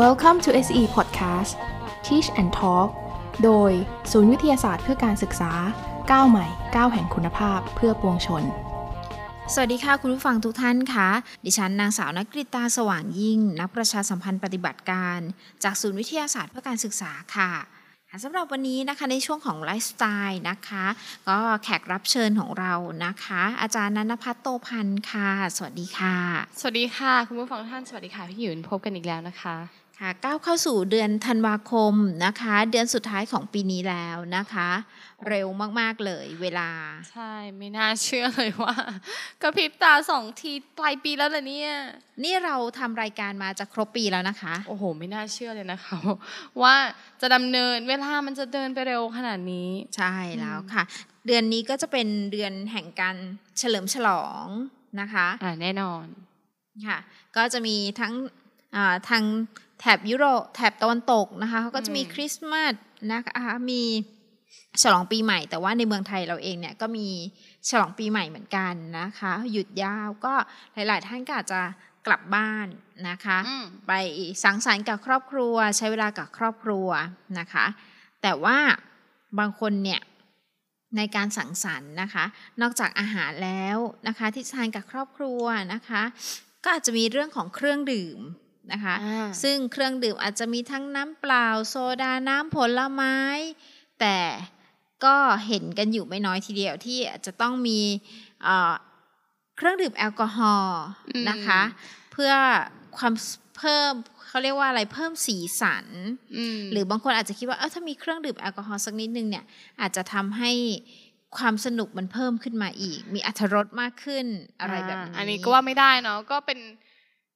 Welcome to SE Podcast Teach and Talk โดย ศูนย์วิทยาศาสตร์เพื่อการศึกษาก้าวใหม่ก้าวแห่งคุณภาพเพื่อปวงชน สวัสดีค่ะคุณผู้ฟังทุกท่านคะดิฉันนางสาวนักกริตาสว่างยิ่ง นักประชาสัมพันธ์ปฏิบัติการ จากศูนย์วิทยาศาสตร์เพื่อการศึกษาค่ะสำหรับวันนี้นะคะในช่วงของไลฟ์สไตล์นะคะ ก็แขกรับเชิญของเรานะคะ อาจารย์นันพัฒน์โตพันธ์ค่ะ สวัสดีค่ะ สวัสดีค่ะ คุณผู้ฟังทุกท่านสวัสดีค่ะ พี่หยุนพบกันอีกแล้วนะคะ ค่ะก้าวเข้าสู่เดือนธันวาคมนะคะ เดือนสุดท้ายของปีนี้แล้วนะคะ เร็วมากๆเลยเวลา ใช่ไม่น่าเชื่อเลยว่ากระพริบตาสองทีปลายปีแล้วนะเนี่ย นี่เราทำรายการมาจะครบปีแล้วนะคะ โอ้โห ไม่น่าเชื่อเลยนะคะ ว่าจะดำเนินเวลามันจะเดินไปเร็วขนาดนี้ ใช่แล้วค่ะ เดือนนี้ก็จะเป็นเดือนแห่งการเฉลิมฉลองนะคะ อ่าแน่นอนค่ะ ก็จะมีทั้งทาง แถบยุโรปแถบตะวันตกนะคะเขาก็จะมีคริสต์มาสนะคะมีฉลองปีใหม่ แต่ว่าในเมืองไทยเราเองเนี่ยก็มีฉลองปีใหม่เหมือนกันนะคะ หยุดยาวก็หลาย ๆ ท่านก็อาจจะกลับบ้านนะคะ ไปสังสรรค์กับครอบครัว ใช้เวลากับครอบครัวนะคะ แต่ว่าบางคนเนี่ยในการสังสรรค์นะคะ นอกจากอาหารแล้วนะคะ ที่ทานกับครอบครัวนะคะ ก็อาจจะมีเรื่องของเครื่องดื่ม นะคะ ซึ่งเครื่องดื่มอาจจะมีทั้งน้ำเปล่า โซดาน้ำผลไม้ แต่ก็เห็นกันอยู่ไม่น้อยทีเดียวที่อาจจะต้องมีเครื่องดื่มแอลกอฮอล์นะคะ เพื่อความเพิ่มเขาเรียกว่าอะไรเพิ่มสีสัน หรือบางคนอาจจะคิดว่าเออถ้ามีเครื่องดื่มแอลกอฮอล์สักนิดนึงเนี่ยอาจจะทำให้ความสนุกมันเพิ่มขึ้นมาอีก มีอรรถรสมากขึ้นอะไรแบบนี้ อันนี้ก็ว่าไม่ได้เนาะก็เป็น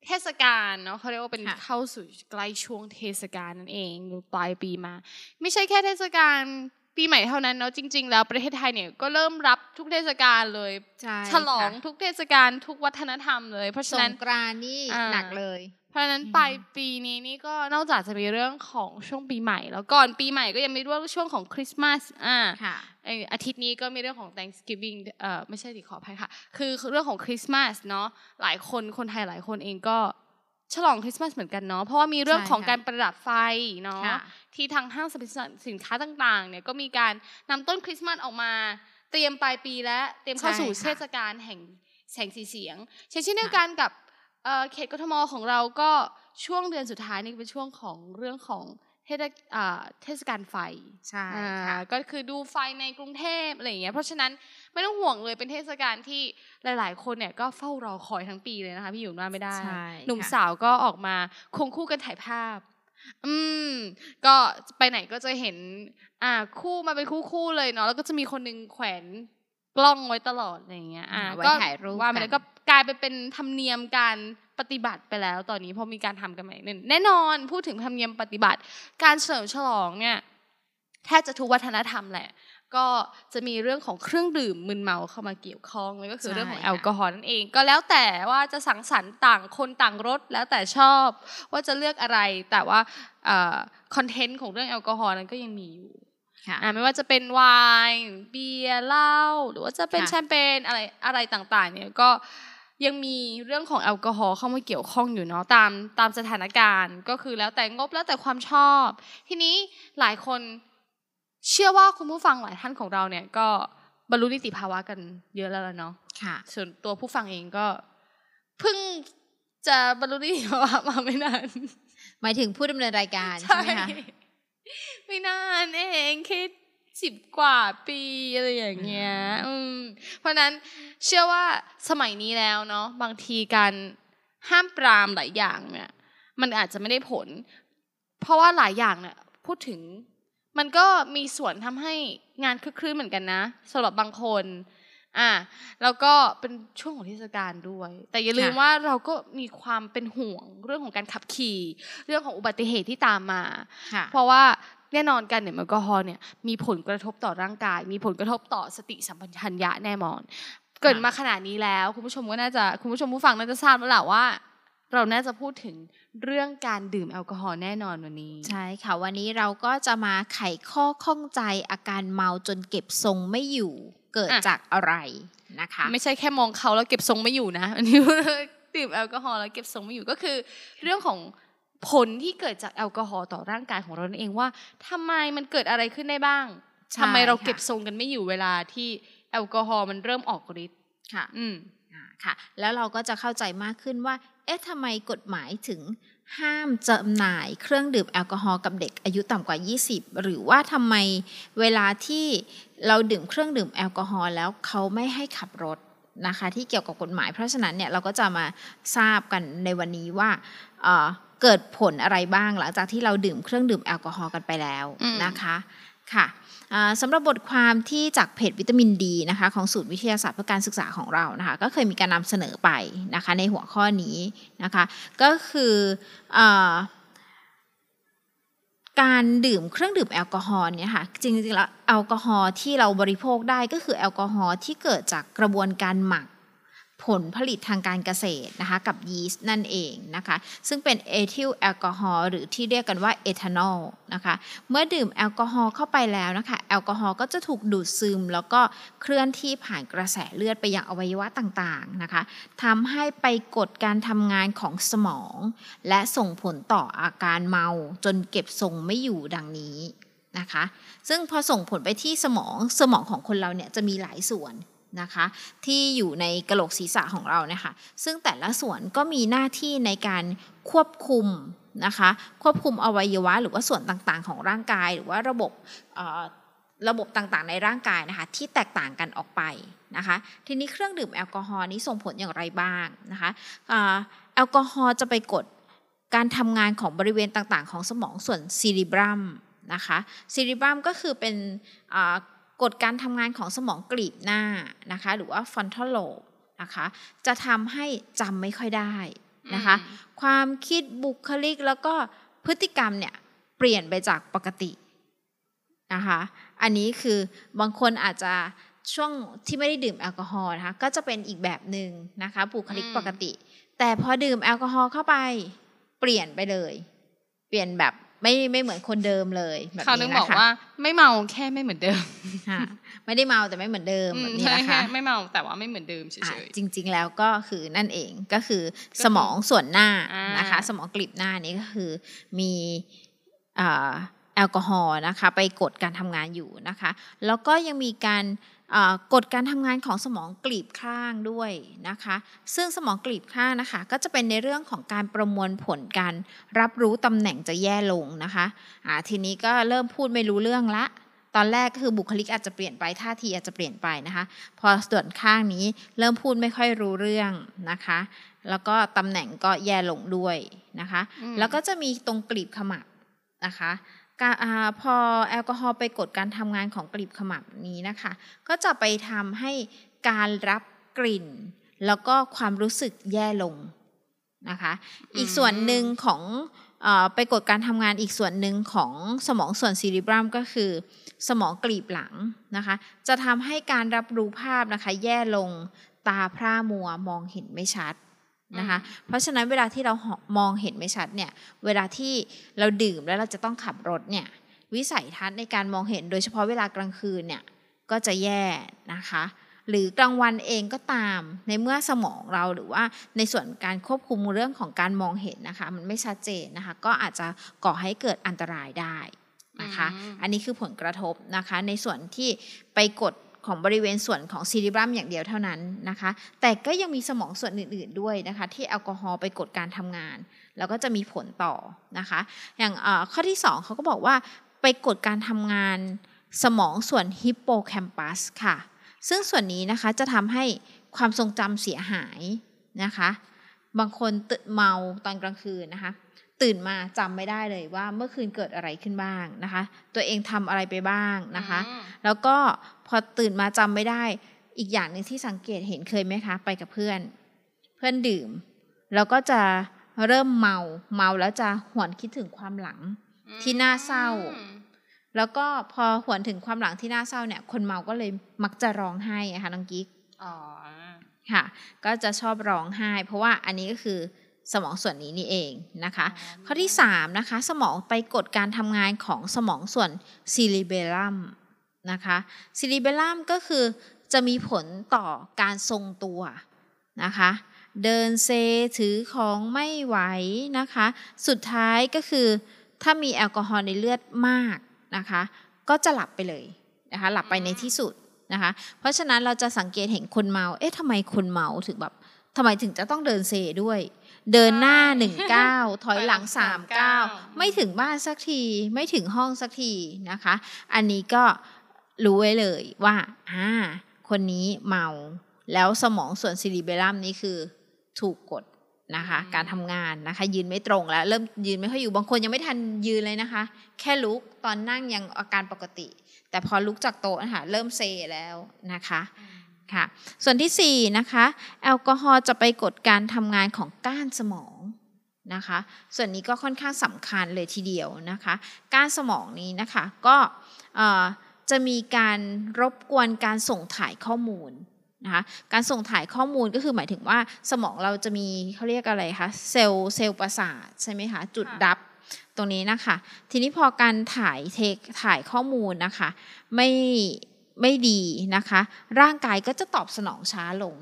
เทศกาลเนาะเขาเรียกว่าเป็นเข้าสู่ใกล้ช่วงเทศกาลนั่นเองปลายปีมา ไม่ใช่แค่เทศกาลปีใหม่เท่านั้นเนาะจริง ๆ แล้วประเทศไทยเนี่ยก็เริ่มรับทุกเทศกาลเลยฉลองทุกเทศกาลทุกวัฒนธรรมเลย เพราะฉะนั้นกรานนี่หนักเลยเพ ราะฉะนั้นปลายปีนี้นี่ก็นอกจากจะมีเรื่องของช่วงปีใหม่ แล้วก่อนปีใหม่ก็ยังมีเรื่องช่วงของคริสต์มาสอ่าอาทิตย์นี้ก็มีเรื่องของ Thanksgiving เอ่อไม่ใช่ดิขออภัยค่ะ คือเรื่องของคริสต์มาสเนาะหลายคนคนไทยหลายคนเองก็ฉลองคริสต์มาสเหมือนกันเนาะเพราะว่ามีเรื่องของการประดับไฟเนาะที่ทางห้างสรรพสินค้าต่างๆเนี่ยก็มีการนำต้นคริสต์มาสออกมาเตรียมปลายปีและเตรียมเข้าสู่เทศกาลแห่งแสงสีเสียงเช่นเดียวกันกับ เขตกทมของเราก็ช่วงเดือนสุดท้ายนี่เป็นช่วงของเรื่องของเทศเทศกาลไฟใช่ค่ะก็คือดูไฟในกรุงเทพอะไรอย่างเงี้ยเพราะฉะนั้นไม่ต้องห่วงเลยเป็นเทศกาลที่หลาย ๆ คนเนี่ยก็เฝ้ารอคอยทั้งปีเลยนะคะพี่อยู่ว่าไม่ได้ หนุ่มสาวก็ออกมาคงคู่กันถ่ายภาพ อืม ก็ไปไหนก็จะเห็น อ่าคู่มาเป็นคู่คู่เลยเนาะแล้วก็จะมีคนนึงแขวน กล้องไว้ตลอดอะไรอย่างเงี้ย อ่าก็ถ่ายรูปว่ามันก็กลายไปเป็นธรรมเนียมการปฏิบัติไปแล้ว ตอนนี้พอมีการทำกันใหม่แน่นอนพูดถึงธรรมเนียมปฏิบัติ การเฉลิมฉลองเนี่ยแทบจะทุกวัฒนธรรมแหละ ก็จะมีเรื่องของเครื่องดื่มมึนเมาเข้ามาเกี่ยวข้องเลยก็คือเรื่องของแอลกอฮอล์นั่นเอง ก็แล้วแต่ว่าจะสังสรรค์ต่างคนต่างรสแล้วแต่ชอบ ว่าจะเลือกอะไรแต่ว่าคอนเทนต์ของเรื่องแอลกอฮอล์นั้นก็ยังมีอยู่ ไม่ว่าจะเป็นไวน์เบียร์เหล้าหรือว่าจะเป็นแชมเปญอะไรอะไรต่างๆ เนี่ยก็ยังมีเรื่องของแอลกอฮอล์เข้ามาเกี่ยวข้องอยู่เนาะตามตามสถานการณ์ ก็คือแล้วแต่งบแล้วแต่ความชอบ ทีนี้หลายคนเชื่อว่าคุณผู้ฟังหลายท่านของเราเนี่ยก็บรรลุนิติภาวะกันเยอะแล้วเนาะค่ะ ส่วนตัวผู้ฟังเองก็เพิ่งจะบรรลุนิติภาวะมาไม่นานหมายถึงผู้ดำเนินรายการใช่ไหมคะ ไม่นานเองคิดสิบกว่าปีอะไรอย่างเงี้ยอืมเพราะนั้นเชื่อว่าสมัยนี้แล้วเนาะบางทีการห้ามปรามหลายอย่างเนี่ย มันอาจจะไม่ได้ผล เพราะว่าหลายอย่างเนี่ยพูดถึงมันก็มีส่วนทำให้งานคึกคืนเหมือนกันนะสำหรับบางคน อ่าแล้วก็เป็นช่วงของเทศกาลด้วย แต่อย่าลืมว่าเราก็มีความเป็นห่วงเรื่องของการขับขี่ เรื่องของอุบัติเหตุที่ตามมา เพราะว่าแน่นอนการดื่มแอลกอฮอล์เนี่ยมีผลกระทบต่อร่างกาย มีผลกระทบต่อสติสัมปชัญญะแน่นอน เกิดมาขนาดนี้แล้ว คุณผู้ชมก็น่าจะคุณผู้ชมผู้ฟังน่าจะทราบแล้วแหละว่า เราน่าจะพูดถึงเรื่องการดื่มแอลกอฮอล์แน่นอนวันนี้ ใช่ค่ะ วันนี้เราก็จะมาไขข้อข้องใจอาการเมาจนเก็บทรงไม่อยู่เกิดจากอะไรนะคะ ไม่ใช่แค่มองเขาแล้วเก็บทรงไม่อยู่นะอันนี้ดื่มแอลกอฮอล์แล้วเก็บทรงไม่อยู่ก็คือ เรื่องของผลที่เกิดจากแอลกอฮอล์ต่อร่างกายของเราเองว่าทำไมมันเกิดอะไรขึ้นได้บ้างใช่ทำไมเราค่ะเก็บทรงกันไม่อยู่เวลาที่แอลกอฮอล์มันเริ่มออกฤทธิ์ค่ะ อืมอ่า ค่ะ แล้วเราก็จะเข้าใจมากขึ้นว่า เอ๊ะทำไมกฎหมายถึงห้ามจำหน่ายเครื่องดื่มแอลกอฮอล์กับเด็กอายุต่ำกว่า 20 หรือว่าทำไมเวลาที่เราดื่มเครื่องดื่มแอลกอฮอล์แล้วเขาไม่ให้ขับรถนะคะที่เกี่ยวกับกฎหมาย เพราะฉะนั้นเนี่ยเราก็จะมาทราบกันในวันนี้ว่าเอ่อเกิดผลอะไรบ้างหลังจากที่เราดื่มเครื่องดื่มแอลกอฮอล์กันไปแล้วอืมนะคะค่ะอ่า สำหรับบทความที่จากเพจวิตามินดีนะคะของศูนย์วิทยาศาสตร์เพื่อการศึกษาของเรานะคะก็เคยมีการนำเสนอไปนะคะในหัวข้อนี้นะคะก็คืออการดื่มเครื่องดื่มแอลกอฮอล์เนี่ยค่ะจริงๆแล้วแอลกอฮอล์ที่เราบริโภคได้ก็คือแอลกอฮอล์ที่เกิดจากกระบวนการหมัก ผลผลิตทางการเกษตรนะคะกับยีสต์นั่นเองนะคะซึ่งเป็นเอทิลแอลกอฮอล์หรือที่เรียกกันว่าเอทานอลนะคะเมื่อดื่มแอลกอฮอล์เข้าไปแล้วนะคะแอลกอฮอล์ก็จะถูกดูดซึม แล้วก็เคลื่อนที่ผ่านกระแสเลือดไปยังอวัยวะต่างๆนะคะทำให้ไปกดการทำงานของสมอง และส่งผลต่ออาการเมาจนเก็บทรงไม่อยู่ดังนี้นะคะซึ่งพอส่งผลไปที่สมองสมองของคนเราเนี่ยจะมีหลายส่วน นะคะ ที่อยู่ในกระโหลกศีรษะของเราเนี่ยค่ะซึ่งแต่ละส่วนก็มีหน้าที่ในการควบคุมนะคะ ควบคุมอวัยวะ หรือว่าส่วนต่างๆ ของร่างกาย หรือว่าระบบระบบต่างๆ ในร่างกายนะคะที่แตกต่างกันออกไปนะคะ ทีนี้เครื่องดื่มแอลกอฮอล์นี้ส่งผลอย่างไรบ้างนะคะแอลกอฮอล์จะไปกดการทำงานของบริเวณต่างๆ ของสมองส่วน cerebrum นะคะ cerebrum ก็คือเป็น กดการทำงานของสมองกลีบหน้านะคะ หรือว่า frontal lobe นะคะ จะทำให้จำไม่ค่อยได้นะคะ ความคิดบุคลิกแล้วก็พฤติกรรมเนี่ยเปลี่ยนไปจากปกตินะคะ อันนี้คือบางคนอาจจะช่วงที่ไม่ได้ดื่มแอลกอฮอล์นะคะ ก็จะเป็นอีกแบบหนึ่งนะคะ บุคลิกอืมปกติ แต่พอดื่มแอลกอฮอล์เข้าไป เปลี่ยนไปเลย เปลี่ยนแบบ ไม่ไม่เหมือนคนเดิมเลยแบบเขานึนี้งนะบอกคะว่าไม่เมาแค่ไม่เหมือนเดิมค่ะไม่ได้เมาแต่ไม่เหมือนเดิมอืแบมบนี้ใช่นะแค่คะไม่เมาแต่ว่าไม่เหมือนเดิมเฉอะยจริง ๆ แล้วก็คือนั่นเองก็คือสมองส่วนหน้าอ่านะคะ สมองกลีบหน้านี้ก็คือมีอ่าแอลกอฮอล์นะคะ ไปกดการทำงานอยู่นะคะ แล้วก็ยังมีการอ่า กดการทำงานของสมองกลีบข้างด้วยนะคะ ซึ่งสมองกลีบข้างนะคะ ก็จะเป็นในเรื่องของการประมวลผลการรับรู้ตำแหน่งจะแย่ลงนะคะอ่าทีนี้ก็เริ่มพูดไม่รู้เรื่องละ ตอนแรกก็คือบุคลิกอาจจะเปลี่ยนไปท่าทีอาจจะเปลี่ยนไปนะคะ พอส่วนข้างนี้เริ่มพูดไม่ค่อยรู้เรื่องนะคะ แล้วก็ตำแหน่งก็แย่ลงด้วยนะคะอืมแล้วก็จะมีตรงกลีบขมับนะคะกาอ่า พอแอลกอฮอล์ไปกดการทำงานของกลีบขมับนี้นะคะ ก็จะไปทำให้การรับกลิ่น แล้วก็ความรู้สึกแย่ลงนะคะ อีกส่วนหนึ่งของอไปกดการทำงานอีกส่วนหนึ่งของสมองส่วนซีริบรัมก็คือ สมองกลีบหลังนะคะ จะทำให้การรับรู้ภาพนะคะ แย่ลงตาพร่ามัวมองเห็นไม่ชัด นะคะ เพราะฉะนั้นเวลาที่เรามองเห็นไม่ชัดเนี่ย เวลาที่เราดื่มแล้วเราจะต้องขับรถเนี่ย วิสัยทัศน์ในการมองเห็นโดยเฉพาะเวลากลางคืนเนี่ย ก็จะแย่นะคะ หรือกลางวันเองก็ตาม ในเมื่อสมองเราหรือว่าในส่วนการควบคุมเรื่องของการมองเห็นนะคะ มันไม่ชัดเจนนะคะ ก็อาจจะก่อให้เกิดอันตรายได้นะคะอืมอันนี้คือผลกระทบนะคะ ในส่วนที่ไปกด ของบริเวณส่วนของซีริบรัมอย่างเดียวเท่านั้นนะคะ แต่ก็ยังมีสมองส่วนอื่น ๆด้วยนะคะ ที่แอลกอฮอล์ไปกดการทำงาน แล้วก็จะมีผลต่อนะคะ อย่างเอ่อข้อที่สองเขาก็บอกว่าไปกดการทำงานสมองส่วนฮิปโปแคมปัสค่ะ ซึ่งส่วนนี้นะคะจะทำให้ความทรงจำเสียหายนะคะ บางคนตื่นเมาตอนกลางคืนนะคะ ตื่นมาจำไม่ได้เลยว่าเมื่อคืนเกิดอะไรขึ้นบ้างนะคะ ตัวเองทำอะไรไปบ้างนะคะอืมแล้วก็ พอตื่นมาจำไม่ได้ อีกอย่างหนึ่งที่สังเกตเห็นเคยไหมคะ ไปกับเพื่อน เพื่อนดื่ม แล้วก็จะเริ่มเมาเมาแล้วจะหวนคิดถึงความหลังที่น่าเศร้าอืมแล้วก็พอหวนถึงความหลังที่น่าเศร้าเนี่ย คนเมาก็เลยมักจะร้องไห้อะค่ะน้องกิ๊กอ๋อค่ะ ก็จะชอบร้องไห้ เพราะว่าอันนี้ก็คือสมองส่วนนี้นี่เองนะคะ ข้อที่3นะคะ สมองไปกดการทำงานของสมองส่วน cerebellum นะคะ cerebellum ก็คือจะมีผลต่อการทรงตัวนะคะเดินเซถือของไม่ไหวนะคะ สุดท้ายก็คือถ้ามีแอลกอฮอล์ในเลือดมากนะคะ ก็จะหลับไปเลยนะคะหลับไปในที่สุดนะคะ เพราะฉะนั้นเราจะสังเกตเห็นคนเมา เอ๊ะทำไมคนเมาถึงแบบทำไมถึงจะต้องเดินเซด้วย เดินหน้าหนึ่งเก้าถอยหลังสามเก้าไม่ถึงบ้านสักที ไม่ถึงห้องสักทีนะคะ อันนี้ก็ รู้ไว้เลยว่าอ่าคนนี้เมา แล้วสมองส่วนซิลิเบรัมนี้คือถูกกดนะคะ การทำงานนะคะ ยืนไม่ตรงแล้ว เริ่มยืนไม่ค่อยอยู่บางคนยังไม่ทันยืนเลยนะคะ แค่ลุกตอนนั่งยังอาการปกติ แต่พอลุกจากโต๊ะนะคะเริ่มเซแล้วนะคะค่ะ ส่วนที่4นะคะแอลกอฮอล์จะไปกดการทำงานของก้านสมองนะคะ ส่วนนี้ก็ค่อนข้างสำคัญเลยทีเดียวนะคะ ก้านสมองนี้นะคะก็ จะมีการรบกวนการส่งถ่ายข้อมูลนะคะการส่งถ่ายข้อมูลก็คือหมายถึงว่าสมองเราจะมีเขาเรียกอะไรคะเซลล์เซลล์ประสาทใช่ไหมคะจุดดับตรงนี้นะคะ ทีนี้พอการถ่ายเทคถ่ายข้อมูลนะคะไม่ไม่ดีนะคะ ร่างกายก็จะตอบสนองช้าลง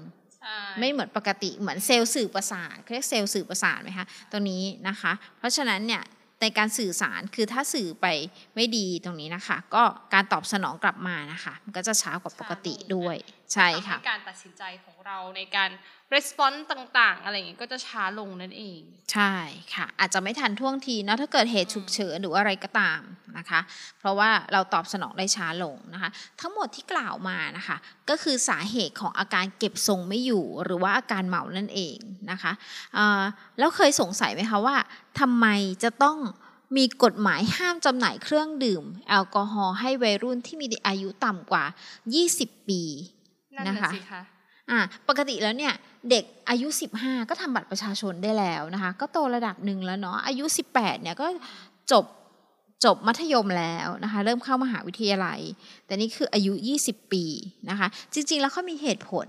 ไม่เหมือนปกติเหมือนเซลล์สื่อประสาทเรียกเซลล์สื่อประสาทไหมคะตรงนี้นะคะ เพราะฉะนั้นเนี่ย ในการสื่อสารคือถ้าสื่อไปไม่ดีตรงนี้นะคะ ก็การตอบสนองกลับมานะคะ มันก็จะช้ากว่าปกติด้วย ใช่ค่ะการตัดสินใจของเราในการ response ต่างๆ อะไรอย่างนี้ก็จะช้าลงนั่นเอง ใช่ค่ะ อาจจะไม่ทันท่วงทีเนาะถ้าเกิดเหตุฉุกเฉินหรืออะไรก็ตามนะคะ เพราะว่าเราตอบสนองได้ช้าลงนะคะ ทั้งหมดที่กล่าวมานะคะ ก็คือสาเหตุของอาการเก็บทรงไม่อยู่หรือว่าอาการเมานั่นเองนะคะแล้วเคยสงสัยไหมคะว่าทำไมจะต้องมีกฎหมายห้ามจำหน่ายเครื่องดื่ม แอลกอฮอล์ให้วัยรุ่นที่มีอายุต่ำกว่า 20 ปี นะคะอ่าปกติแล้วเนี่ยเด็กอายุ 15 ก็ทำบัตรประชาชนได้แล้วนะคะ ก็โตระดับหนึ่งแล้วเนาะอายุ 18เนี่ยก็จบจบมัธยมแล้วนะคะ เริ่มเข้ามหาวิทยาลัย แต่นี่คืออายุ 20 ปีนะคะ จริง ๆ แล้วเขามีเหตุผล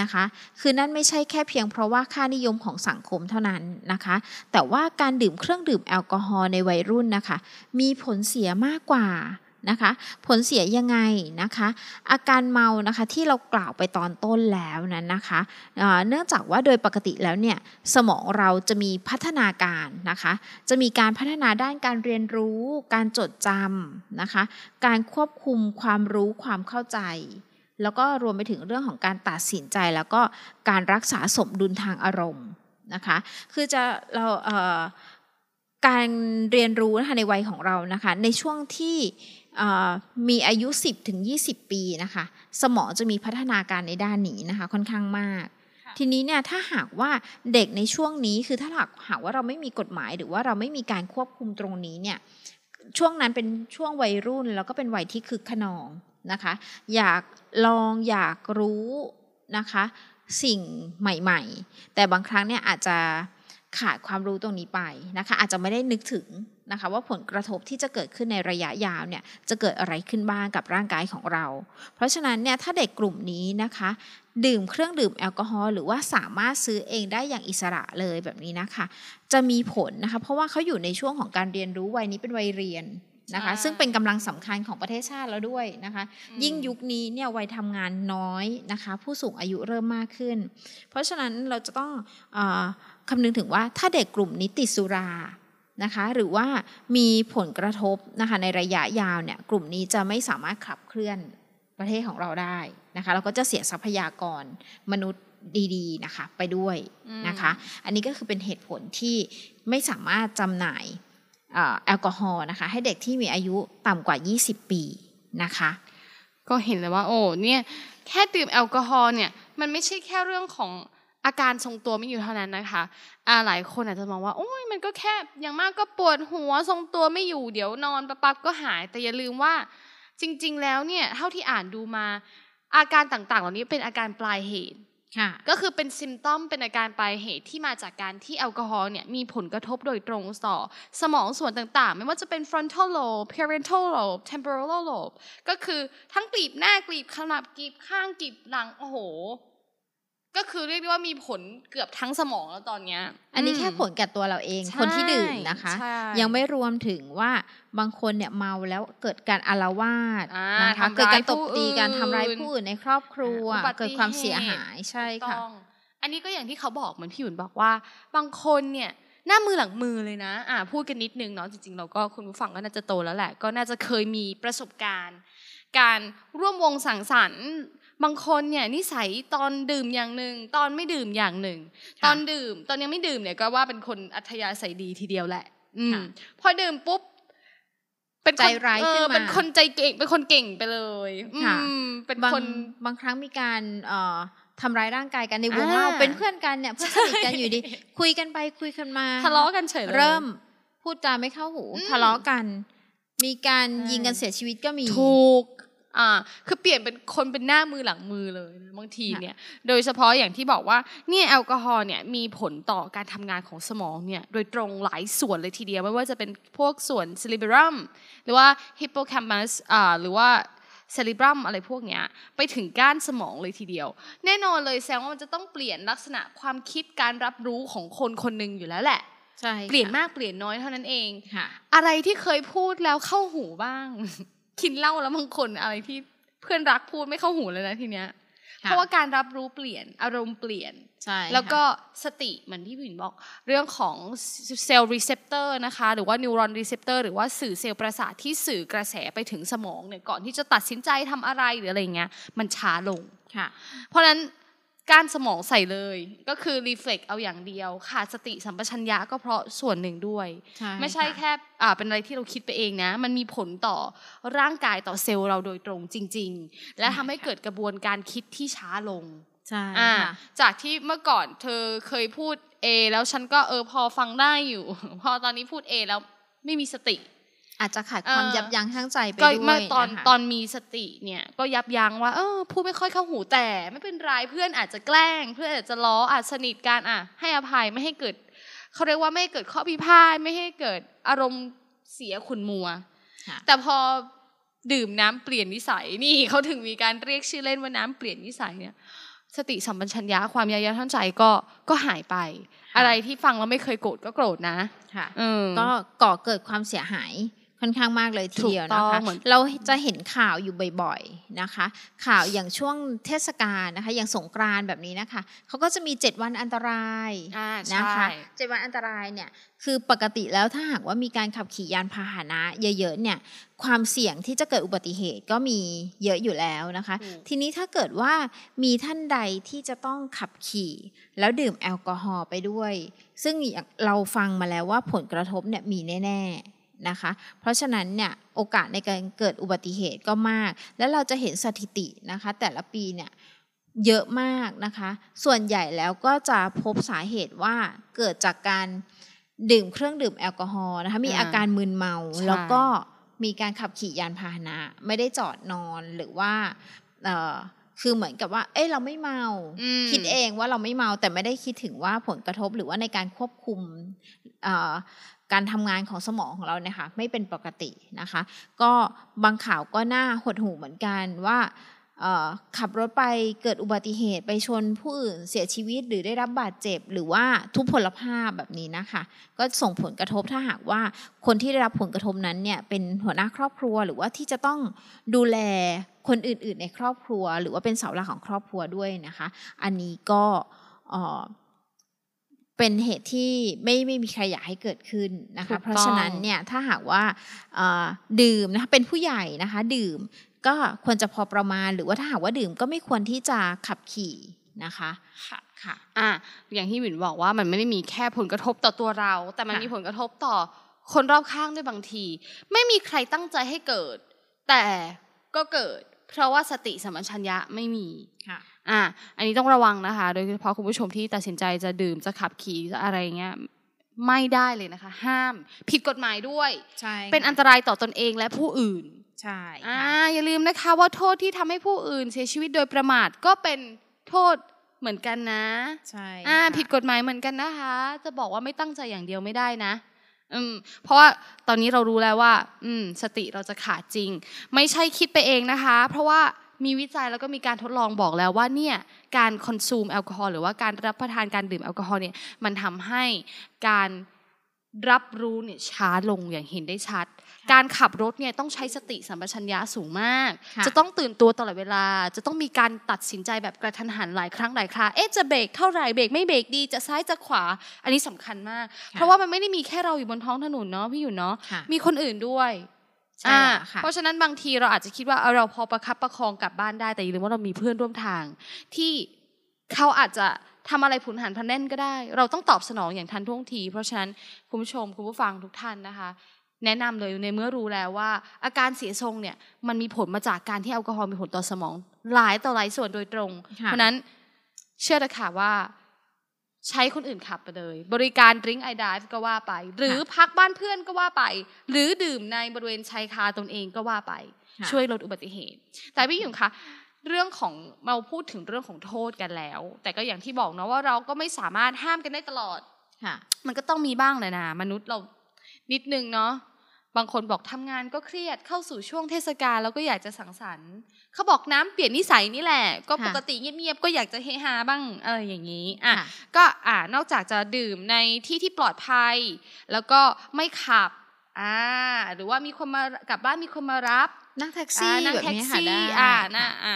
นะคะ คือนั่นไม่ใช่แค่เพียงเพราะว่าค่านิยมของสังคมเท่านั้นนะคะ แต่ว่าการดื่มเครื่องดื่มแอลกอฮอล์ในวัยรุ่นนะคะ มีผลเสียมากกว่า นะคะ ผลเสียยังไงนะคะ อาการเมานะคะที่เรากล่าวไปตอนต้นแล้วนั้นนะคะเนื่องจากว่าโดยปกติแล้วเนี่ยสมองเราจะมีพัฒนาการนะคะ จะมีการพัฒนาด้านการเรียนรู้ การจดจำนะคะ การควบคุมความรู้ความเข้าใจ แล้วก็รวมไปถึงเรื่องของการตัดสินใจ แล้วก็การรักษาสมดุลทางอารมณ์นะคะ คือจะเราเการเรียนรู้นะคะในวัยของเรานะคะในช่วงที่ มีอายุ 10ถึง20 ปีนะคะ สมองจะมีพัฒนาการในด้านนี้นะคะ ค่อนข้างมาก ทีนี้เนี่ยถ้าหากว่าเด็กในช่วงนี้คือถ้าหากหากว่าเราไม่มีกฎหมายหรือว่าเราไม่มีการควบคุมตรงนี้เนี่ยช่วงนั้นเป็นช่วงวัยรุ่นแล้วก็เป็นวัยที่คึกขนองนะคะ อยากลองอยากรู้นะคะ สิ่งใหม่ ๆ แต่บางครั้งเนี่ยอาจจะขาดความรู้ตรงนี้ไปนะคะ อาจจะไม่ได้นึกถึง นะคะว่าผลกระทบที่จะเกิดขึ้นในระยะยาวเนี่ยจะเกิดอะไรขึ้นบ้างกับร่างกายของเรา เพราะฉะนั้นเนี่ยถ้าเด็กกลุ่มนี้นะคะ ดื่มเครื่องดื่มแอลกอฮอล์หรือว่าสามารถซื้อเองได้อย่างอิสระเลยแบบนี้นะคะ จะมีผลนะคะ เพราะว่าเขาอยู่ในช่วงของการเรียนรู้วัยนี้เป็นวัยเรียนนะคะซึ่งเป็นกำลังสำคัญของประเทศชาติแล้วด้วยนะคะ ยิ่งยุคนี้เนี่ยวัยทำงานน้อยนะคะ ผู้สูงอายุเริ่มมากขึ้น เพราะฉะนั้นเราจะต้องอคำนึงถึงว่าถ้าเด็กกลุ่มนี้ติดสุรา นะคะหรือว่ามีผลกระทบนะคะในระยะยาวเนี่ยกลุ่มนี้จะไม่สามารถขับเคลื่อนประเทศของเราได้นะคะเราก็จะเสียทรัพยากรมนุษย์ดีๆนะคะไปด้วยนะคะ อันนี้ก็คือเป็นเหตุผลที่ไม่สามารถจำหน่ายแอลกอฮอล์นะคะ ให้เด็กที่มีอายุต่ำกว่า 20 ปีนะคะ ก็เห็นเลยว่าโอ้เนี่ยแค่ดื่มแอลกอฮอล์เนี่ยมันไม่ใช่แค่เรื่องของ อาการทรงตัวไม่อยู่เท่านั้นนะคะอาหลายคนอาจจะมองว่าโอ้ยมันก็แค่อย่างมากก็ปวดหัวทรงตัวไม่อยู่เดี๋ยวนอนปั๊บก็หาย แต่อย่าลืมว่าจริง ๆ แล้วเนี่ยเท่าที่อ่านดูมา อาการต่างๆ เหล่านี้เป็นอาการปลายเหตุก็คือเป็นซิมตอมเป็นอาการปลายเหตุที่มาจากการที่แอลกอฮอล์เนี่ยมีผลกระทบโดยตรงต่อสมองส่วนต่างๆ ไม่ว่าจะเป็น frontal lobe parietal lobe temporal lobe ก็คือทั้งกลีบหน้ากลีบขนาบกลีบข้างกลีบหลังโอ้โห ก็คือเรียกได้ว่ามีผลเกือบทั้งสมองแล้วตอนเนี้ย อันนี้แค่ผลกับตัวเราเอง คนที่ดื่มนะคะ ยังไม่รวมถึงว่าบางคนเนี่ยเมาแล้วเกิดการอารวาสนะคะเกิดการตบตีการทำร้ายผู้อื่นในครอบครัวเกิดความเสียหายใช่ค่ะอันนี้ก็อย่างที่เขาบอกเหมือนพี่หยุนบอกว่า บางคนเนี่ยหน้ามือหลังมือเลยนะ อ่าพูดกันนิดนึงเนาะจริงๆ เราก็คุณผู้ฟังก็น่าจะโตแล้วแหละ ก็น่าจะเคยมีประสบการณ์ การร่วมวงสังสรรค์ บางคนเนี่ยนิสัยตอนดื่มอย่างหนึ่งตอนไม่ดื่มอย่างหนึ่งค่ะตอนดื่ม ตอนยังไม่ดื่มเนี่ยก็ว่าเป็นคนอัธยาศัยดีทีเดียวแหละ อืมค่ะพอดื่มปุ๊บเป็นคนใจร้ายขึ้นเออมาเป็นคนใจเก่งเป็นคนเก่งไปเลยค่ะอืมเป็นบางคนบางครั้งมีการเอ่อทำร้ายร่างกายกันในวงอ่าเล่าเป็นเพื่อนกันเนี่ยเพื่อนสนิทกันอยู่ดี คุยกันไปคุยกันมาทะเลาะกันเฉยเลยเริ่มพูดจาไม่เข้าหูอืมทะเลาะกัน มีการใช่ยิงกันเสียชีวิตก็มีถูก อ่าคือเปลี่ยนเป็นคนเป็นหน้ามือหลังมือเลยนะบางทีเนี่ย โดยเฉพาะอย่างที่บอกว่าเนี่ยแอลกอฮอล์เนี่ยมีผลต่อการทำงานของสมองเนี่ยโดยตรงหลายส่วนเลยทีเดียว ไม่ว่าจะเป็นพวกส่วนซิลิเบรัมหรือว่าฮิปโปแคมปัสอ่าหรือว่าเซริบรัมอะไรพวกเนี้ยไปถึงก้านสมองเลยทีเดียว แน่นอนเลยแสดงว่ามันจะต้องเปลี่ยนลักษณะความคิดการรับรู้ของคนคนหนึ่งอยู่แล้วแหละใช่เปลี่ยนค่ะมากเปลี่ยนน้อยเท่านั้นเองค่ะอะไรที่เคยพูดแล้วเข้าหูบ้าง กินเหล้าแล้วบางคนอะไรที่เพื่อนรักพูดไม่เข้าหูเลยนะทีเนี้ย เพราะว่าการรับรู้เปลี่ยนอารมณ์เปลี่ยนใช่แล้วก็ค่ะสติเหมือนที่ผินบอก เรื่องของเซลล์ receptor นะคะ หรือว่า neuron receptor หรือว่าสื่อเซลล์ประสาทที่สื่อกระแสไปถึงสมองเนี่ยก่อนที่จะตัดสินใจทำอะไรหรืออะไรเงี้ยมันช้าลงค่ะ เพราะฉะนั้น การสมองใส่เลย ก็คือ reflex เอาอย่างเดียว ขาดสติสัมปชัญญะก็เพราะส่วนหนึ่งด้วยใช่ไม่ใช่ค่ะแค่อ่าเป็นอะไรที่เราคิดไปเองนะ มันมีผลต่อร่างกายต่อเซลล์เราโดยตรงจริง ๆ และทำให้เกิดกระบวนการคิดที่ช้าลงใช่อ่าค่ะจากที่เมื่อก่อนเธอเคยพูด A แล้วฉันก็เออพอฟังได้อยู่ พอตอนนี้พูด A แล้วไม่มีสติ อาจจะขาดความเอ่อยับยั้งชั่งใจไปก็ด้วยเมื่อตอนนะคะตอนมีสติเนี่ยก็ยับยั้งว่า เออพูดไม่ค่อยเข้าหูแต่ไม่เป็นไรเพื่อนอาจจะแกล้ง เพื่อนอาจจะล้ออาจสนิทกันอะ ให้อภัยไม่ให้เกิดเขาเรียกว่าไม่ให้เกิดข้อพิพาทไม่ให้เกิดอารมณ์เสียขุนมัวค่ะแต่พอดื่มน้ำเปลี่ยนนิสัยนี่เขาถึงมีการเรียกชื่อเล่นว่าน้ำเปลี่ยนนิสัยเนี่ย สติสัมปชัญญะความยับยั้งชั่งใจก็ก็หายไป อะไรที่ฟังแล้วไม่เคยโกรธก็โกรธนะ ค่ะเออก็ก่อเกิดความเสียหาย ค่อนข้างมากเลยทีเดียวถูกต้นะองคะเหมือนเราจะเห็นข่าวอยู่บ่อยๆนะคะ ข่าวอย่างช่วงเทศกาลนะคะอย่างสงกรานต์แบบนี้นะคะเขาก็จะมี 7 วันอันตรายอ่านะใช่คะเจ็ดวันอันตรายเนี่ยคือปกติแล้วถ้าหากว่ามีการขับขี่ยานพาหนะ เยอะๆเนี่ยความเสี่ยงที่จะเกิดอุบัติเหตุก็มีเยอะอยู่แล้วนะคะถูกทีนี้ถ้าเกิดว่ามีท่านใดที่จะต้องขับขี่ แล้วดื่มแอลกอฮอล์ไปด้วย ซึ่งอย่างเราฟังมาแล้วว่าผลกระทบเนี่ยมีแน่ ๆ นะคะ เพราะฉะนั้นเนี่ยโอกาสในการเกิดอุบัติเหตุก็มาก แล้วเราจะเห็นสถิตินะคะ แต่ละปีเนี่ยเยอะมากนะคะ ส่วนใหญ่แล้วก็จะพบสาเหตุว่าเกิดจากการดื่มเครื่องดื่มแอลกอฮอล์นะคะ มีอ่าอาการมึนเมาใช่แล้วก็มีการขับขี่ยานพาหนะ ไม่ได้จอดนอนหรือว่าเอ่อคือเหมือนกับว่า เอ้ยเราไม่เมาอืมคิดเองว่าเราไม่เมาแต่ไม่ได้คิดถึงว่าผลกระทบหรือว่าในการควบคุมเอ่อ การทำงานของสมองของเราเนี่ยค่ะไม่เป็นปกตินะคะ ก็บางข่าวก็น่าหดหูเหมือนกันว่าขับรถไปเกิดอุบัติเหตุไปชนผู้อื่นเสียชีวิตหรือได้รับบาดเจ็บ หรือว่าทุพพลภาพแบบนี้นะคะ ก็ส่งผลกระทบถ้าหากว่าคนที่ได้รับผลกระทบนั้นเนี่ยเป็นหัวหน้าครอบครัว หรือว่าที่จะต้องดูแลคนอื่น ๆ ในครอบครัว หรือว่าเป็นเสาหลักของครอบครัวด้วยนะคะ อันนี้ก็ เอ่อเป็นเหตุที่ไม่ไม่มีใครอยากให้เกิดขึ้นนะถูคะกต้องเพราะฉะนั้นเนี่ยถ้าหากว่าเอ่อดื่มนะคะเป็นผู้ใหญ่นะคะ ดื่มก็ควรจะพอประมาณ หรือว่าถ้าหากว่าดื่มก็ไม่ควรที่จะขับขี่นะคะค่ะค่ะอะอย่างที่หวินบอกว่ามันไม่ได้มีแค่ผลกระทบต่อตัวเรา แต่มันค่ะมีผลกระทบต่อคนรอบข้างด้วยบางที ไม่มีใครตั้งใจให้เกิด แต่ก็เกิด เพราะว่าสติสัมปชัญญะไม่มีค่ะอะอันนี้ต้องระวังนะคะ โดยเฉพาะคุณผู้ชมที่ตัดสินใจจะดื่มจะขับขี่จะอะไรเงี้ยไม่ได้เลยนะคะ ห้ามผิดกฎหมายด้วยใช่เป็นอันตรายต่อตนเองและผู้อื่นใช่อ่าค่ะอย่าลืมนะคะว่าโทษที่ทำให้ผู้อื่นเสียชีวิตโดยประมาทก็เป็นโทษเหมือนกันนะ ใช่อ่าค่ะผิดกฎหมายเหมือนกันนะคะ จะบอกว่าไม่ตั้งใจอย่างเดียวไม่ได้นะอืม เพราะว่าตอนนี้เรารู้แล้วว่าอืมสติเราจะขาดจริง ไม่ใช่คิดไปเองนะคะ เพราะว่ามีวิจัยแล้วก็มีการทดลองบอกแล้วว่าเนี่ยการคอนซูมแอลกอฮอล์หรือว่าการรับประทานการดื่มแอลกอฮอล์เนี่ยมันทำให้การ รับรู้เนี่ยช้าลงอย่างเห็นได้ชัด การขับรถเนี่ยต้องใช้สติสัมปชัญญะสูงมากค่ะจะต้องตื่นตัวตลอดเวลา จะต้องมีการตัดสินใจแบบกระทันหันหลายครั้งหลายคราเอ๊ะจะเบรกเท่าไหร่เบรกไม่เบรกดีจะซ้ายจะขวา อันนี้สำคัญมาก เพราะว่ามันไม่ได้มีแค่เราอยู่บนท้องถนนเนาะพี่อยู่เนาะค่ะมีคนอื่นด้วยใช่แล้วค่ะเพราะฉะนั้นบางทีเราอาจจะคิดว่าเออเราพอประคับประคองกลับบ้านได้แต่อย่าลืมว่าเรามีเพื่อนร่วมทางที่เขาอาจจะ ทำอะไรผุนหันพลันแน่นก็ได้ เราต้องตอบสนองอย่างทันท่วงที เพราะฉะนั้นคุณผู้ชมคุณผู้ฟังทุกท่านนะคะ แนะนำเลยในเมื่อรู้แล้วว่า อาการเสียทรงเนี่ยมันมีผลมาจากการที่แอลกอฮอล์มีผลต่อสมอง หลายต่อหลายส่วนโดยตรงค่ะเพราะฉะนั้นเชื่อเถอะค่ะว่าใช้คนอื่นขับไปเลย บริการดริงไอด v e ก็ว่าไป หรือพักบ้านเพื่อนก็ว่าไป หรือดื่มในบริเวณชายคาตนเองก็ว่าไปค่ะช่วยลดอุบัติเหตุ แต่พี่หญิงคะ เรื่องของเราพูดถึงเรื่องของโทษกันแล้ว แต่ก็อย่างที่บอกเนาะว่าเราก็ไม่สามารถห้ามกันได้ตลอดค่ะมันก็ต้องมีบ้างแหละนะมนุษย์เรานิดนึงเนาะบางคนบอกทำงานก็เครียดเข้าสู่ช่วงเทศกาลแล้วก็อยากจะสังสรรค์เขาบอกน้ำเปลี่ยนนิสัยนี่แหละ ก็ค่ะปกติเงียบๆก็อยากจะเฮฮาบ้างอะไรอย่างนี้อะค่ะก็อ่านอกจากจะดื่มในที่ที่ปลอดภัย แล้วก็ไม่ขับอ่าหรือว่ามีคนมากลับบ้านมีคนมารับ นั่งแท็กซี่อ่านั่งแบบแท็กนี้ค่ะซี่ได้อ่านะอ่า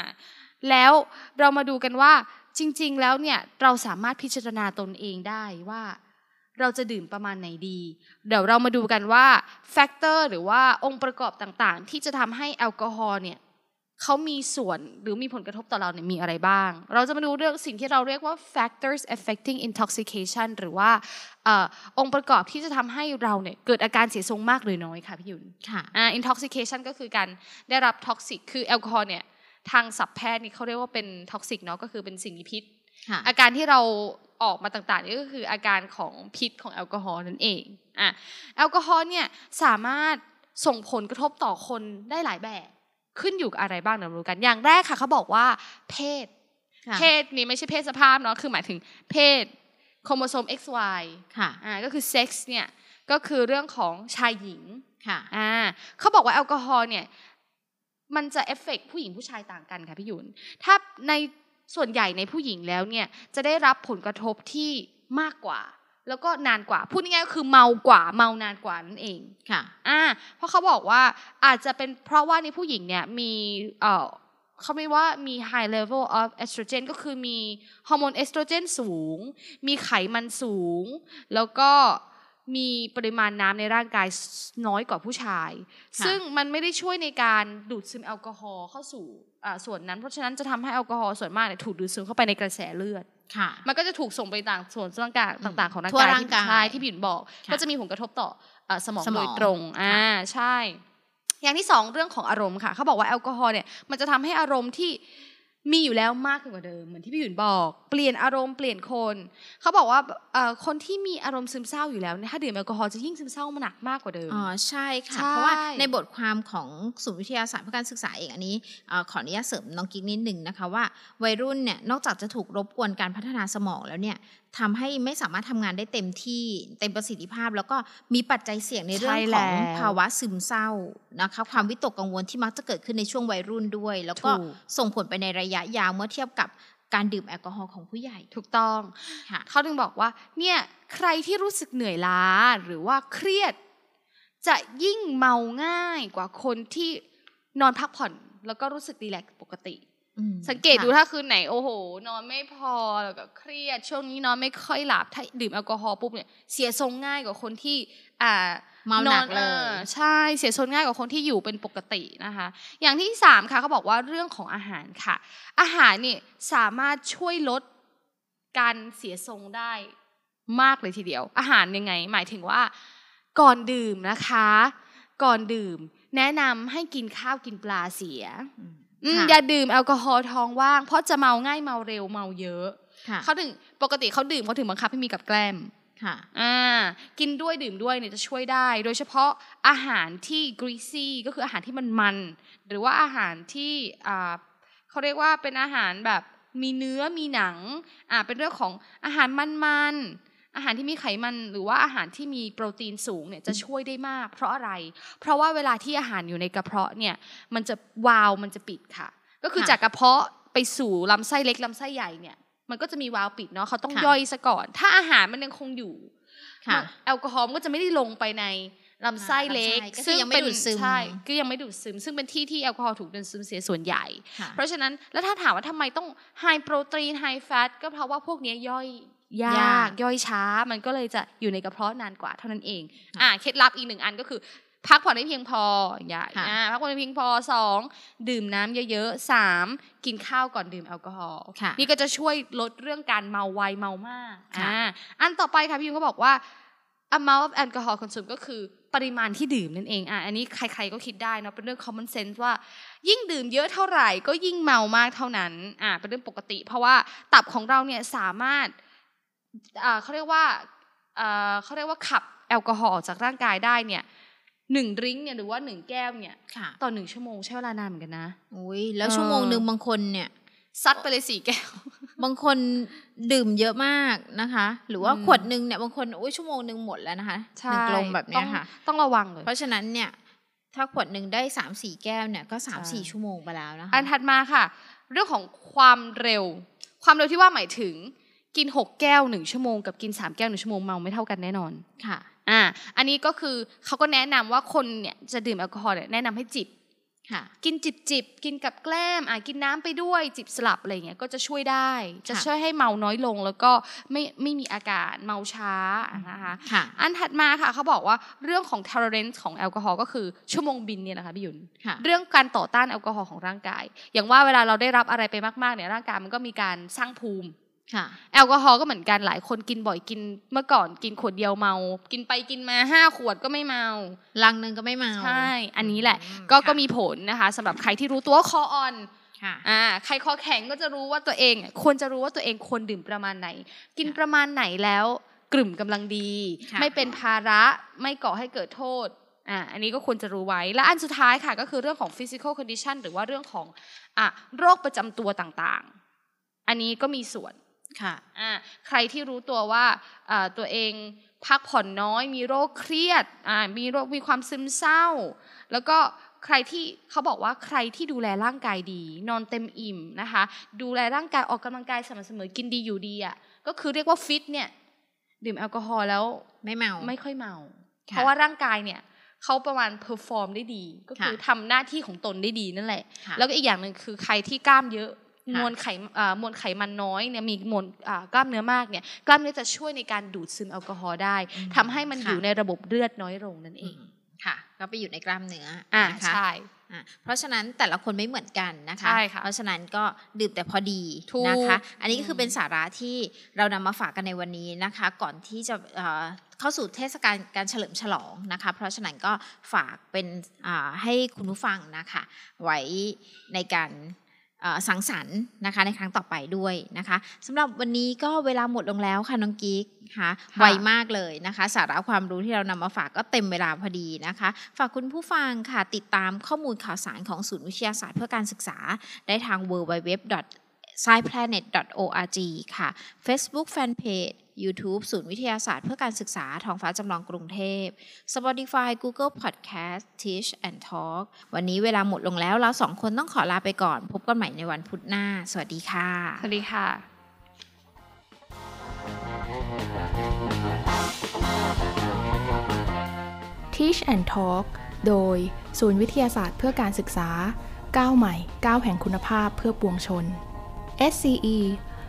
แล้วเรามาดูกันว่าจริง ๆ แล้วเนี่ยเราสามารถพิจารณาตนเองได้ว่า เราจะดื่มประมาณไหนดี เดี๋ยวเรามาดูกันว่า factor หรือว่าองค์ประกอบต่างๆ ที่จะทำให้แอลกอฮอล์เนี่ย เขามีส่วนหรือมีผลกระทบต่อเราเนี่ยมีอะไรบ้าง เราจะมาดูเรื่องสิ่งที่เราเรียกว่า factors affecting intoxication หรือว่าเออองค์ประกอบที่จะทำให้เราเนี่ยเกิดอาการเสียทรงมากหรือน้อยค่ะพี่หยุนค่ะอ่า intoxication ก็คือการได้รับ toxic คือแอลกอฮอล์เนี่ยทางศัพท์แพทย์นี่เขาเรียกว่าเป็น toxic เนาะก็คือเป็นสิ่งมีพิษค่ะอาการที่เราออกมาต่างๆนี่ก็คืออาการของพิษของแอลกอฮอล์นั่นเองอะแอลกอฮอล์เนี่ยสามารถส่งผลกระทบต่อคนได้หลายแบบ ขึ้นอยู่กับอะไรบ้างเดี๋ยวรู้กันอย่างแรกค่ะเขาบอกว่า เพศค่ะเพศนี้ไม่ใช่เพศสภาพเนาะคือหมายถึงเพศโครโมโซม XY ค่ะอ่าก็คือเซ็กซ์เนี่ยก็คือเรื่องของชายหญิงค่ะอ่าเขาบอกว่าแอลกอฮอล์เนี่ยมันจะ affect ผู้หญิงผู้ชายต่างกันค่ะพี่หยุนถ้าในส่วนใหญ่ในผู้หญิงแล้วเนี่ยจะได้รับผลกระทบที่มากกว่า แล้วก็นานกว่า พูดง่ายๆก็คือเมากว่าเมานานกว่านั่นเองค่ะอ่าเพราะเขาบอกว่าอาจจะเป็นเพราะว่าในผู้หญิงเนี่ยมีเอ่อเขาเรียกว่ามี high level of estrogen ก็คือมีฮอร์โมนเอสโตรเจนสูง มีไขมันสูง แล้วก็ มีปริมาณน้ำในร่างกายน้อยกว่าผู้ชายค่ะซึ่งมันไม่ได้ช่วยในการดูดซึมแอลกอฮอล์เข้าสู่อ่าส่วนนั้น เพราะฉะนั้นจะทำให้แอลกอฮอล์ส่วนมากเนี่ยถูกดูดซึมเข้าไปในกระแสเลือดค่ะมันก็จะถูกส่งไปต่างส่วนร่างกายต่าง ๆของร่างทั่วกายร่างที่กายใช่ที่พี่หยุนบอกค่ะก็จะมีผลกระทบต่อเอ่อสมองสมองโดยตรงอ่าค่ะใช่ อย่างที่สองเรื่องของอารมณ์ค่ะเขาบอกว่าแอลกอฮอล์เนี่ยมันจะทำให้อารมณ์ที่ มีอยู่แล้วมากขึ้นกว่าเดิมเหมือนที่พี่หยุนบอก เปลี่ยนอารมณ์เปลี่ยนคน เขาบอกว่าเอ่อคนที่มีอารมณ์ซึมเศร้าอยู่แล้วเนี่ยถ้าดื่มแอลกอฮอล์จะยิ่งซึมเศร้ามาหนักมากกว่าเดิมอ๋อใช่ค่ะใช่เพราะว่าในบทความของศูนย์วิทยาศาสตร์เพื่อการศึกษาเองอันนี้เอ่อขออนุญาตเสริมน้องกิ๊กนิดหนึ่งนะคะว่าวัยรุ่นเนี่ยนอกจากจะถูกรบกวนการพัฒนาสมองแล้วเนี่ย ทำให้ไม่สามารถทำงานได้เต็มที่เต็มประสิทธิภาพ แล้วก็มีปัจจัยเสี่ยงในเรื่องใช่ขแล้องวภาวะซึมเศร้านะคะความวิตกกังวลที่มักจะเกิดขึ้นในช่วงวัยรุ่นด้วย แล้วก็ถูกส่งผลไปในระยะยาวเมื่อเทียบกับการดื่มแอลกอฮอล์ของผู้ใหญ่ถูกต้องค่ะเขาถึงบอกว่า เนี่ยใครที่รู้สึกเหนื่อยล้าหรือว่าเครียด จะยิ่งเมาง่ายกว่าคนที่นอนพักผ่อน แล้วก็รู้สึกรีแลกซ์ปกติอืม สังเกตค่ะดูถ้าคืนไหนโอ้โห นอนไม่พอแล้วก็เครียด ช่วงนี้นอนไม่ค่อยหลับถ้าดื่มแอลกอฮอล์ปุ๊บเนี่ยเสียทรงง่ายกว่าคนที่อ่าเมาหนักอเลยอใช่เสียทรงง่ายกว่าคนที่อยู่เป็นปกตินะคะ อย่างที่สามค่ะเขาบอกว่าเรื่องของอาหารค่ะ อาหารเนี่ยสามารถช่วยลดการเสียทรงได้มากเลยทีเดียว อาหารยังไง หมายถึงว่าก่อนดื่มนะคะ ก่อนดื่ม แนะนำให้กินข้าวกินปลาเสีย อืมอืมค่ะอย่าดื่มแอลกอฮอล์ท้องว่าง เพราะจะเมาง่ายเมาเร็วเมาเยอะค่ะเขาถึงปกติเขาดื่มเขาถึงบังคับให้มีกับแกล้มค่ะอ่ากินด้วยดื่มด้วยเนี่ยจะช่วยได้ โดยเฉพาะอาหารที่ greasy ก็คืออาหารที่มันมัน หรือว่าอาหารที่อ่าเขาเรียกว่าเป็นอาหารแบบมีเนื้อมีหนังอ่าเป็นเรื่องของอาหารมันๆ อาหารที่มีไขมันหรือว่าอาหารที่มีโปรตีนสูงเนี่ยจะช่วยได้มาก เพราะอะไร เพราะว่าเวลาที่อาหารอยู่ในกระเพาะเนี่ยมันจะวาล์วมันจะปิดค่ะ ก็คือค่ะจากกระเพาะไปสู่ลำไส้เล็กลำไส้ใหญ่เนี่ยมันก็จะมีวาล์วปิดเนาะเขาต้องค่ะย่อยซะก่อน ถ้าอาหารมันยังคงอยู่ค่ะแอลกอฮอล์มันก็จะไม่ได้ลงไปในลำไส้เล็กลำไส้ก็คือยังไม่ดูดซึมใช่ก็ยังไม่ดูดซึม ซึ่งเป็นที่ที่แอลกอฮอล์ถูกดูดซึมเสียส่วนใหญ่ค่ะเพราะฉะนั้นแล้วถ้าถามว่าทำไมต้องไฮโปรตีนไฮแฟตก็เพราะว่าพวกเนี้ยย่อย ยยาากกย่อยช้า มันก็เลยจะอยู่ในกระเพาะนานกว่าเท่านั้นเองค่ะอ่าเคล็ดลับอีกหนึ่งอันก็คือ พักผ่อนให้เพียงพออย่าค่ะอ่าพักผ่อนให้เพียงพอสองดื่มน้ำเยอะๆสามกินข้าวก่อนดื่มแอลกอฮอล์ค่ะนี่ก็จะช่วยลดเรื่องการเมาไวเมามากค่ะอ่าอันต่อไปค่ะพี่ยุงก็บอกว่า amount of alcohol consume ก็คือปริมาณที่ดื่มนั่นเองอะอันนี้ใครๆก็คิดได้เนาะเป็นเรื่อง common sense ว่า ยิ่งดื่มเยอะเท่าไหร่ ก็ยิ่งเมามากเท่านั้นอ่าเป็นเรื่องปกติ เพราะว่าตับของเราเนี่ยสามารถอ่า เขาเรียกว่าอ่าเขาเรียกว่าขับแอลกอฮอล์ออกจากร่างกายได้เนี่ยหนึ่งดริงก์เนี่ยหรือว่าหนึ่งแก้วเนี่ยค่ะต่อหนึ่งชั่วโมงใช้เวลานานเหมือนกันนะอุ้ยแล้วเออชั่วโมงหนึ่งบางคนเนี่ยซัดไปเลยสี่แก้ว บางคนดื่มเยอะมากนะคะ หรือว่าอืมขวดหนึ่งเนี่ยบางคนโอ้ยชั่วโมงหนึ่งหมดแล้วนะคะหนึ่งกลมแบบเนี้ยค่ะต้องต้องระวังเลย เพราะฉะนั้นเนี่ยถ้าขวดหนึ่งได้สามสี่แก้วเนี่ยก็สามสี่ใช่ชั่วโมงไปแล้วนะคะอันถัดมาค่ะ เรื่องของความเร็ว ความเร็วที่ว่าหมายถึง กินหกแก้วหนึ่งชั่วโมงกับกินสามแก้วหนึ่งชั่วโมงเมาไม่เท่ากันแน่นอนค่ะอ่าอันนี้ก็คือเขาก็แนะนำว่าคนเนี่ยจะดื่มแอลกอฮอล์เนี่ยแนะนำให้จิบค่ะกินจิบจิบกินกับแกล้มอะกินน้ำไปด้วยจิบสลับอะไรเงี้ยก็จะช่วยได้จะค่ะช่วยให้เมาน้อยลงแล้วก็ไม่ไม่มีอาการเมาช้านะคะค่ะอันถัดมาค่ะเขาบอกว่าเรื่องของ tolerance ของแอลกอฮอล์ก็คือชั่วโมงบินเนี่ยนะคะพี่ยุนค่ะเรื่องการต่อต้านแอลกอฮอล์ของร่างกาย อย่างว่าเวลาเราได้รับอะไรไปมากๆเนี่ยร่างกายมันก็มีการสร้างภูมิค่ะ แอลกอฮอล์ก็เหมือนกันหลายคนกินบ่อยกินเมื่อก่อนกินขวดเดียวเมา กินไปกินมาห้าขวดก็ไม่เมาลังหนึ่งก็ไม่เมาใช่อันนี้แหละอืมก็ค่ะก็มีผลนะคะสำหรับใครที่รู้ตัวว่าคออ่อนค่ะอ่าใครคอแข็งก็จะรู้ว่าตัวเองอะควรจะรู้ว่าตัวเองควรดื่มประมาณไหน กินค่ะประมาณไหนแล้วกลุ่มกำลังดีค่ะไม่เป็นภาระไม่ก่อให้เกิดโทษอ่าอันนี้ก็ควรจะรู้ไว้ และอันสุดท้ายค่ะก็คือเรื่องของ physical condition หรือว่าเรื่องของอะโรคประจำตัวต่างๆ อันนี้ก็มีส่วน ค่ะอ่าใครที่รู้ตัวว่าอ่าตัวเองพักผ่อนน้อย มีโรคเครียดอ่ามีโรคมีความซึมเศร้า แล้วก็ใครที่เขาบอกว่าใครที่ดูแลร่างกายดี นอนเต็มอิ่มนะคะ ดูแลร่างกายออกกำลังกายสม่ำเสมอกินดีอยู่ดีอะก็คือเรียกว่าฟิตเนี่ยดื่มแอลกอฮอล์แล้วไม่เมาไม่ค่อยเมาค่ะเพราะว่าร่างกายเนี่ยเขาประมาณ perform ได้ดี ก็คือค่ะทำหน้าที่ของตนได้ดีนั่นแหละค่ะแล้วก็อีกอย่างหนึ่งคือใครที่กล้ามเยอะค่ะ มวลไขอ่ามวลไขมันน้อยเนี่ยมีมวลอ่ากล้ามเนื้อมากเนี่ยกล้ามเนื้อจะช่วยในการดูดซึมแอลกอฮอล์ได้อืมทำให้มันค่ะอยู่ในระบบเลือดน้อยลงนั่นเอออืมค่ะก็ไปอยู่ในกล้ามเนื้ออ่านะคะใช่อะเพราะฉะนั้นแต่ละคนไม่เหมือนกันนะคะใช่ค่ะเพราะฉะนั้นก็ดื่มแต่พอดีถูกนะคะ อันนี้ก็คือมเป็นสาระที่เรานำมาฝากกันในวันนี้นะคะ ก่อนที่จะเอ่อเข้าสู่เทศกาลการเฉลิมฉลองนะคะ เพราะฉะนั้นก็ฝากเป็นอ่าให้คุณผู้ฟังนะคะ ไว้ในการเอ่อ สังสรรค์นะคะในครั้งต่อไปด้วยนะคะสำหรับวันนี้ก็เวลาหมดลงแล้วค่ะน้องกิ๊กค่ะค่ะไวมากเลยนะคะ สาระความรู้ที่เรานำมาฝากก็เต็มเวลาพอดีนะคะ ฝากคุณผู้ฟังค่ะติดตามข้อมูลข่าวสารของศูนย์วิทยาศาสตร์เพื่อการศึกษา ได้ทาง www sciplanet.org ค่ะ Facebook Fanpage YouTube ศูนย์วิทยาศาสตร์เพื่อการศึกษาท้องฟ้าจำลองกรุงเทพ Spotify Google Podcast Teach and Talk วันนี้เวลาหมดลงแล้วเราสองคนต้องขอลาไปก่อน พบกันใหม่ในวันพุธหน้า สวัสดีค่ะ สวัสดีค่ะ Teach and Talk โดย ศูนย์วิทยาศาสตร์เพื่อการศึกษาก้าวใหม่ก้าวแห่งคุณภาพเพื่อปวงชน SCE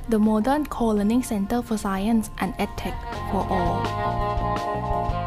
The Modern Co-Learning Center for Science and EdTech for All